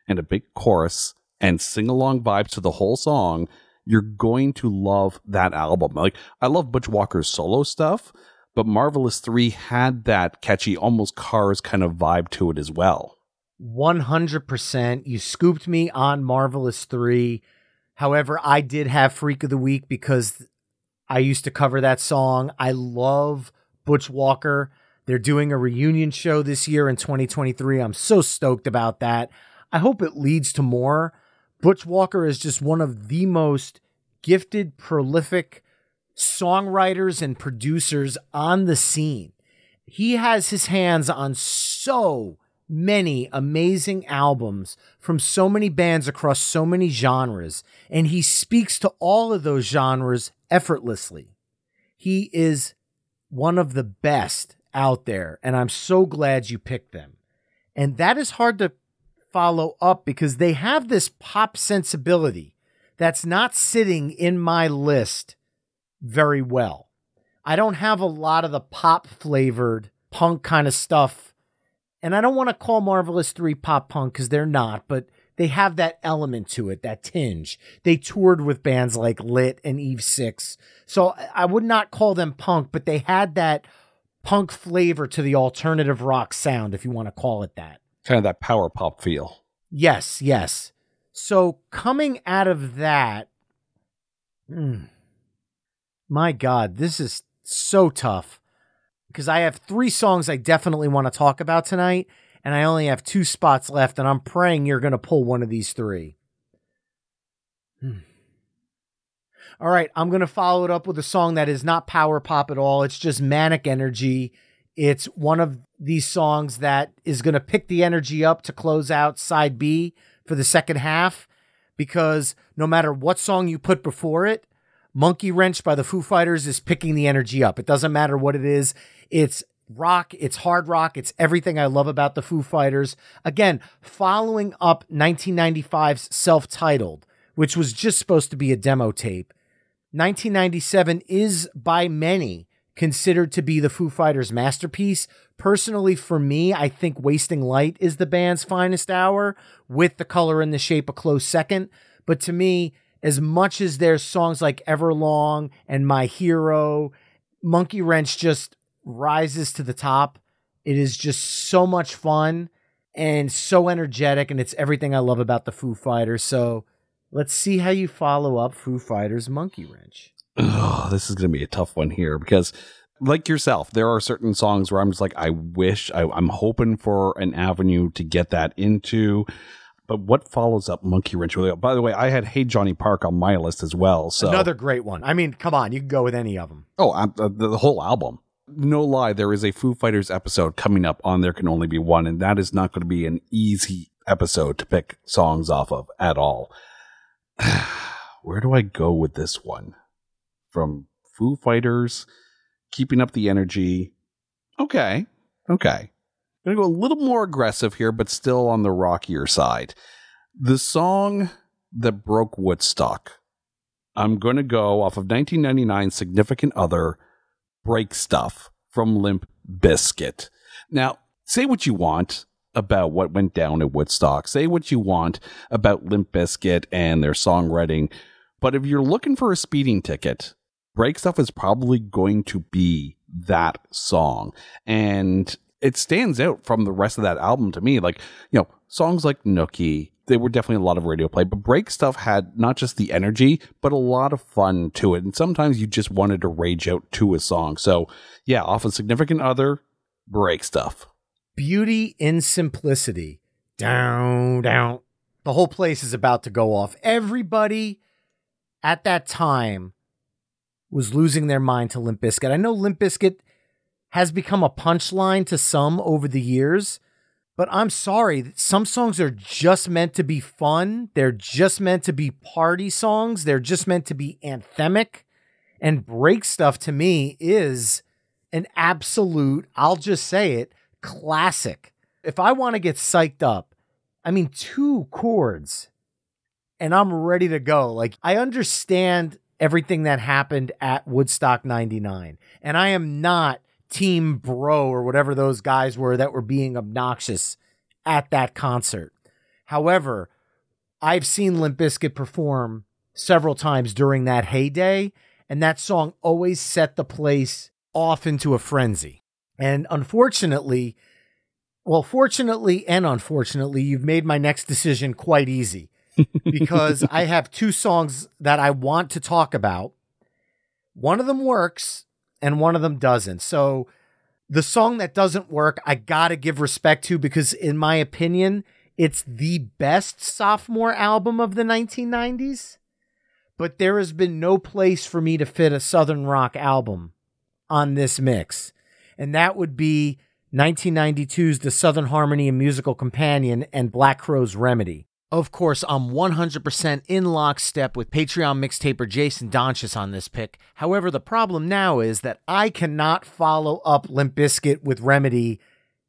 and a big chorus and sing along vibes to the whole song, you're going to love that album. Like I love Butch Walker's solo stuff, but Marvelous 3 had that catchy almost cars kind of vibe to it as well. 100%. You scooped me on Marvelous 3. However, I did have Freak of the Week because I used to cover that song. I love Butch Walker. They're doing a reunion show this year in 2023. I'm so stoked about that. I hope it leads to more. Butch Walker is just one of the most gifted, prolific songwriters and producers on the scene. He has his hands on so many amazing albums from so many bands across so many genres, and he speaks to all of those genres effortlessly. He is one of the best out there, and I'm so glad you picked them. And that is hard to follow up because they have this pop sensibility that's not sitting in my list very well. I don't have a lot of the pop flavored punk kind of stuff. And I don't want to call Marvelous 3 pop punk because they're not, but they have that element to it, that tinge. They toured with bands like Lit and Eve 6. So I would not call them punk, but they had that punk flavor to the alternative rock sound, if you want to call it that. Kind of that power pop feel. Yes, yes. So coming out of that, hmm, my God, this is so tough because I have three songs I definitely want to talk about tonight, and I only have two spots left, and I'm praying you're going to pull one of these three. Hmm. All right, I'm going to follow it up with a song that is not power pop at all. It's just manic energy. It's one of these songs that is going to pick the energy up to close out side B for the second half because no matter what song you put before it, Monkey Wrench by the Foo Fighters is picking the energy up. It doesn't matter what it is. It's rock, it's hard rock, it's everything I love about the Foo Fighters. Again, following up 1995's self titled, which was just supposed to be a demo tape. 1997 is by many considered to be the Foo Fighters' masterpiece. Personally, for me, I think Wasting Light is the band's finest hour, with the color and the shape a close second. But to me, as much as there's songs like Everlong and My Hero, Monkey Wrench just rises to the top. It is just so much fun and so energetic, and it's everything I love about the Foo Fighters. So let's see how you follow up Foo Fighters Monkey Wrench. Oh, this is going to be a tough one here because like yourself, there are certain songs where I'm just like, I wish I, am hoping for an avenue to get that into. But what follows up Monkey Wrench? Really, By the way, I had Hey Johnny Park on my list as well. So another great one. I mean, come on, you can go with any of them. Oh, uh, the, the whole album. No lie, there is a Foo Fighters episode coming up on There Can Only Be One, and that is not going to be an easy episode to pick songs off of at all. Where do I go with this one? From Foo Fighters, keeping up the energy. Okay, okay. I'm to go a little more aggressive here, but still on the rockier side. The song that broke Woodstock, I'm to go off of 1999 Significant Other, Break Stuff from Limp Bizkit. Now, say what you want about what went down at Woodstock. Say what you want about Limp Bizkit and their songwriting. But if you're looking for a speeding ticket, Break Stuff is probably going to be that song. And it stands out from the rest of that album to me. Like, you know, songs like Nookie, they were definitely a lot of radio play, but Break Stuff had not just the energy, but a lot of fun to it. And sometimes you just wanted to rage out to a song. So, yeah, off a significant other, Break Stuff. Beauty in simplicity. Down, down. The whole place is about to go off. Everybody at that time was losing their mind to Limp Bizkit. I know Limp Bizkit has become a punchline to some over the years. But I'm sorry, some songs are just meant to be fun. They're just meant to be party songs. They're just meant to be anthemic. And break stuff to me is an absolute, I'll just say it, classic. If I want to get psyched up, I mean, two chords and I'm ready to go. Like, I understand everything that happened at Woodstock 99, and I am not Team Bro or whatever those guys were that were being obnoxious at that concert. However, I've seen Limp Bizkit perform several times during that heyday, and that song always set the place off into a frenzy. And unfortunately, well, fortunately and unfortunately, you've made my next decision quite easy because I have two songs that I want to talk about. One of them works, and one of them doesn't. So the song that doesn't work, I gotta give respect to because, in my opinion, it's the best sophomore album of the 1990s. But there has been no place for me to fit a Southern rock album on this mix. And that would be 1992's The Southern Harmony and Musical Companion, and Black Crowes Remedy. Of course, I'm 100% in lockstep with Patreon mixtaper Jason Donchis on this pick. However, the problem now is that I cannot follow up Limp Bizkit with Remedy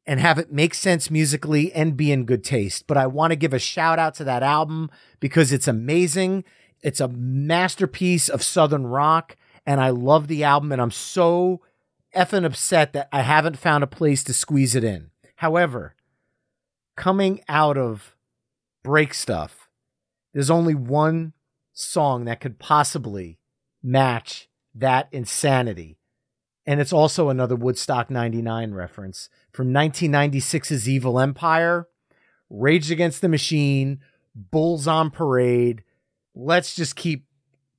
and have it make sense musically and be in good taste. But I want to give a shout out to that album because it's amazing. It's a masterpiece of Southern rock, and I love the album, and I'm so effing upset that I haven't found a place to squeeze it in. However, coming out of break stuff, there's only one song that could possibly match that insanity. And it's also another Woodstock 99 reference from 1996's Evil Empire, Rage Against the Machine, Bulls on Parade. Let's just keep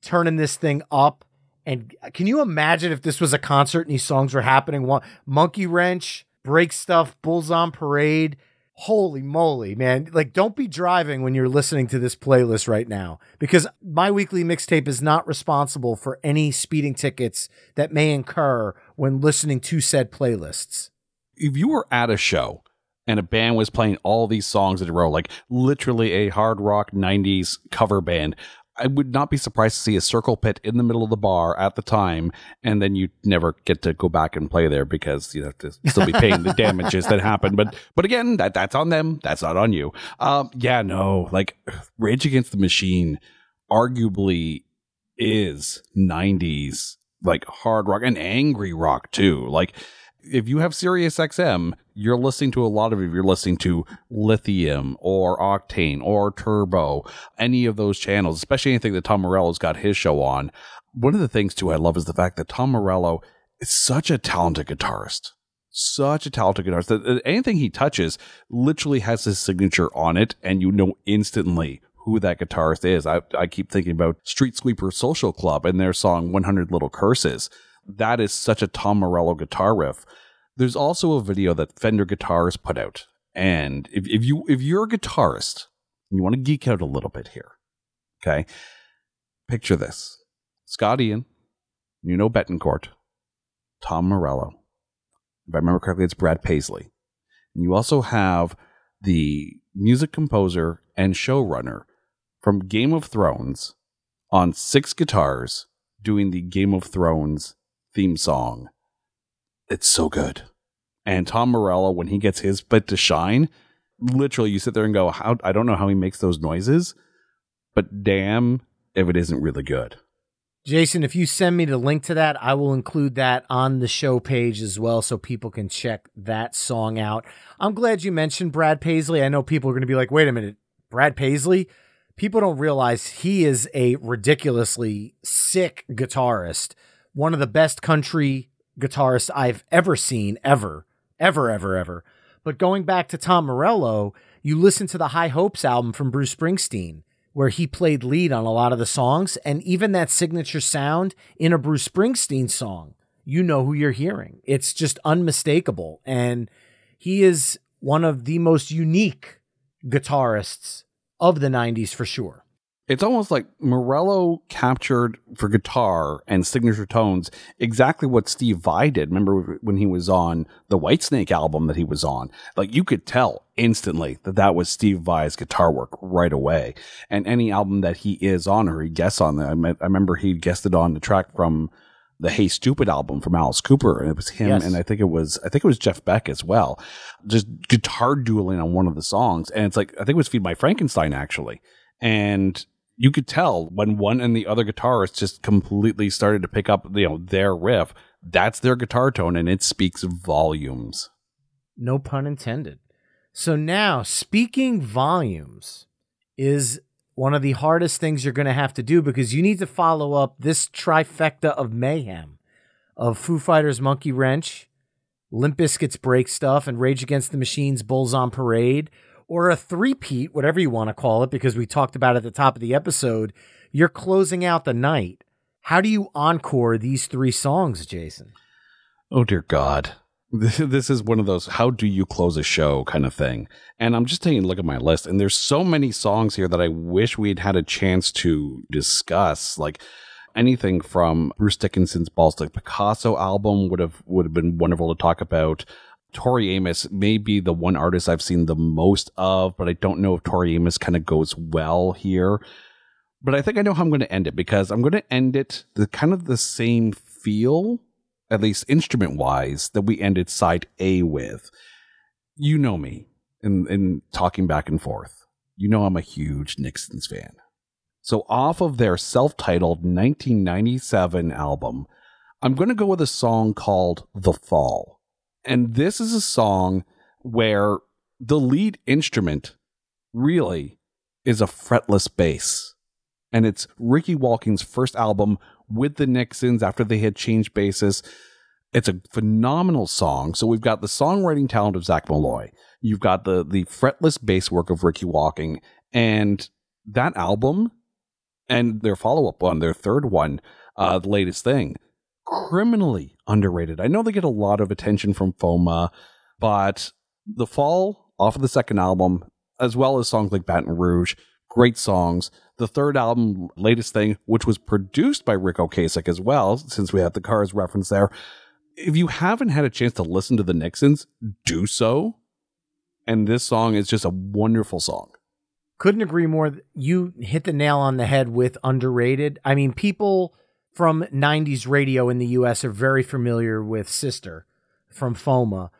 turning this thing up. And can you imagine if this was a concert and these songs were happening? One Monkey Wrench, Break Stuff, Bulls on Parade. Holy moly, man. Like, don't be driving when you're listening to this playlist right now because my weekly mixtape is not responsible for any speeding tickets that may incur when listening to said playlists. If you were at a show and a band was playing all these songs in a row, like literally a hard rock 90s cover band, I would not be surprised to see a circle pit in the middle of the bar at the time, and then you never get to go back and play there because you have to still be paying the damages that happened. But but again, that that's on them. That's not on you. Um, yeah, no, like Rage Against the Machine, arguably is '90s like hard rock and angry rock too. Like if you have Sirius XM, you're listening to a lot of it. You're listening to Lithium or Octane or Turbo, any of those channels, especially anything that Tom Morello's got his show on. One of the things too I love is the fact that Tom Morello is such a talented guitarist. Such a talented guitarist that anything he touches literally has his signature on it, and you know instantly who that guitarist is. I, I keep thinking about Street Sweeper Social Club and their song 100 Little Curses that is such a Tom Morello guitar riff. There's also a video that Fender Guitars put out. And if, if you if you're a guitarist, you want to geek out a little bit here. Okay. Picture this. Scott Ian, Nuno Bettencourt, Tom Morello. If I remember correctly, it's Brad Paisley. And you also have the music composer and showrunner from Game of Thrones on six guitars doing the Game of Thrones theme song. It's so good. And Tom Morello, when he gets his bit to shine, literally you sit there and go, How I don't know how he makes those noises, but damn if it isn't really good. Jason, if you send me the link to that, I will include that on the show page as well so people can check that song out. I'm glad you mentioned Brad Paisley. I know people are going to be like, wait a minute, Brad Paisley? People don't realize he is a ridiculously sick guitarist one of the best country guitarists I've ever seen, ever, ever, ever, ever. But going back to Tom Morello, you listen to the High Hopes album from Bruce Springsteen, where he played lead on a lot of the songs, and even that signature sound in a Bruce Springsteen song, you know who you're hearing. It's just unmistakable. And he is one of the most unique guitarists of the 90s for sure it's almost like Morello captured for guitar and signature tones exactly what Steve Vai did. Remember when he was on the Whitesnake album that he was on? Like you could tell instantly that that was Steve Vai's guitar work right away. And any album that he is on or he guests on, I, I remember he guested on the track from the Hey Stupid album from Alice Cooper, and it was him, yes. and I think it was I think it was Jeff Beck as well, just guitar dueling on one of the songs, and it's like I think it was Feed My Frankenstein actually, and you could tell when one and the other guitarist just completely started to pick up, you know, their riff. That's their guitar tone, and it speaks volumes. No pun intended. So now, speaking volumes is one of the hardest things you're going to have to do because you need to follow up this trifecta of mayhem of Foo Fighters' Monkey Wrench, Limp Bizkit's Break Stuff, and Rage Against the Machine's Bulls on Parade or a three-peat, whatever you want to call it, because we talked about at the top of the episode, you're closing out the night. How do you encore these three songs, Jason? Oh dear God. This is one of those how do you close a show kind of thing. And I'm just taking a look at my list, and there's so many songs here that I wish we'd had a chance to discuss. Like anything from Bruce Dickinson's Balls Like Picasso album would have would have been wonderful to talk about Tori Amos may be the one artist I've seen the most of, but I don't know if Tori Amos kind of goes well here. But I think I know how I'm going to end it because I'm going to end it the kind of the same feel, at least instrument wise, that we ended side A with. You know me in, in talking back and forth. You know I'm a huge Nixon's fan. So off of their self-titled 1997 album, I'm going to go with a song called The Fall. And this is a song where the lead instrument really is a fretless bass. And it's Ricky Wolking's first album with the Nixons after they had changed basses. It's a phenomenal song. So we've got the songwriting talent of Zac Maloy. You've got the the fretless bass work of Ricky Wolking. And that album and their follow up one, their third one, uh, the latest thing, criminally underrated. I know they get a lot of attention from FOMA, but The Fall off of the second album, as well as songs like Baton Rouge, great songs. The third album, latest thing, which was produced by Ric Ocasek as well, since we have the Cars reference there. If you haven't had a chance to listen to the Nixons, do so. And this song is just a wonderful song. Couldn't agree more. You hit the nail on the head with underrated. I mean, people from 90s radio in the US are very familiar with Sister from FOMA.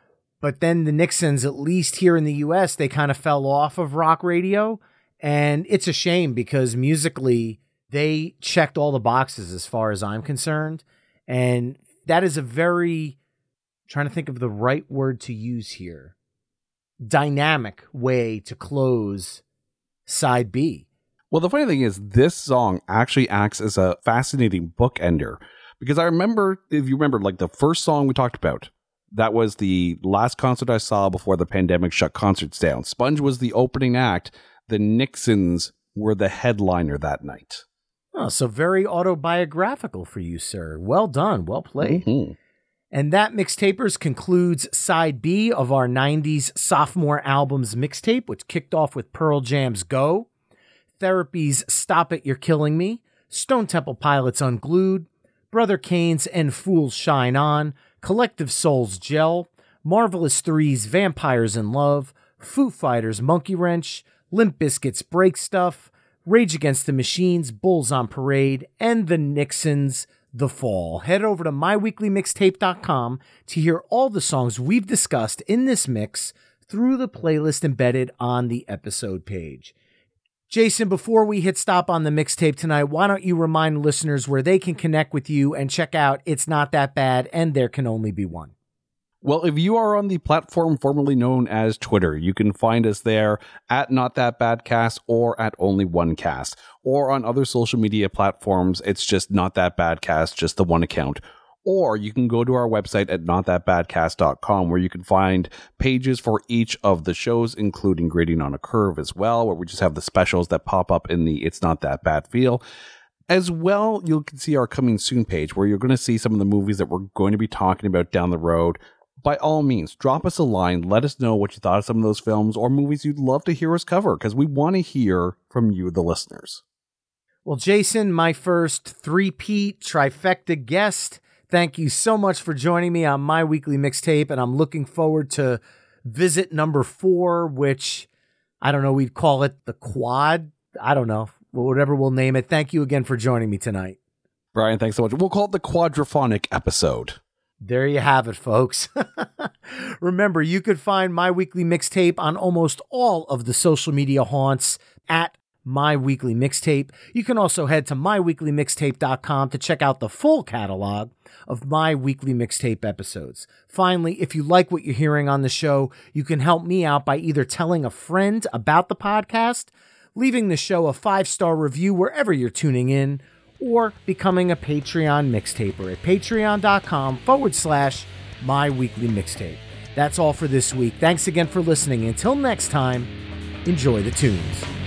But then the Nixons, at least here in the US, they kind of fell off of rock radio. And it's a shame because musically, they checked all the boxes as far as I'm concerned. And that is a very, trying to think of the right word to use here, dynamic way to close side B. Well, the funny thing is, this song actually acts as a fascinating bookender because I remember, if you remember, like the first song we talked about, that was the last concert I saw before the pandemic shut concerts down. Sponge was the opening act. The Nixons were the headliner that night. Oh, so very autobiographical for you, sir. Well done. Well played. Mm-hmm. And that mixtapers concludes side B of our 90s sophomore albums mixtape, which kicked off with Pearl Jam's Go, Therapy's Stop It, You're Killing Me, Stone Temple Pilots Unglued, Brother Cane's And Fools Shine On, Collective Souls Gel, Marvelous Three's Vampires in Love, Foo Fighters Monkey Wrench, Limp Bizkit's Break Stuff, Rage Against the Machines, Bulls on Parade, and the Nixons' The Fall. Head over to myweeklymixtape.com to hear all the songs we've discussed in this mix through the playlist embedded on the episode page. Jason, before we hit stop on the mixtape tonight, why don't you remind listeners where they can connect with you and check out It's Not That Bad and There Can Only Be One? Well, if you are on the platform formerly known as Twitter, you can find us there at Not That Bad Cast or at Only One Cast. Or on other social media platforms, it's just Not That Bad Cast, just the one account. Or you can go to our website at notthatbadcast.com where you can find pages for each of the shows, including Grading on a Curve as well, where we just have the specials that pop up in the It's Not That Bad feel. As well, you can see our coming soon page where you're going to see some of the movies that we're going to be talking about down the road by all means, drop us a line. Let us know what you thought of some of those films or movies you'd love to hear us cover because we want to hear from you, the listeners. Well, Jason, my first three-peat trifecta guest, thank you so much for joining me on my weekly mixtape. And I'm looking forward to visit number four, which I don't know, we'd call it the quad. I don't know, whatever we'll name it. Thank you again for joining me tonight. Brian, thanks so much. We'll call it the quadraphonic episode. There you have it, folks. Remember, you could find my weekly mixtape on almost all of the social media haunts at my weekly mixtape. You can also head to myweeklymixtape.com to check out the full catalog of my weekly mixtape episodes. Finally, if you like what you're hearing on the show, you can help me out by either telling a friend about the podcast, leaving the show a five star review wherever you're tuning in, or becoming a Patreon mixtaper at patreon.com forward slash my weekly mixtape. That's all for this week. Thanks again for listening. Until next time, enjoy the tunes.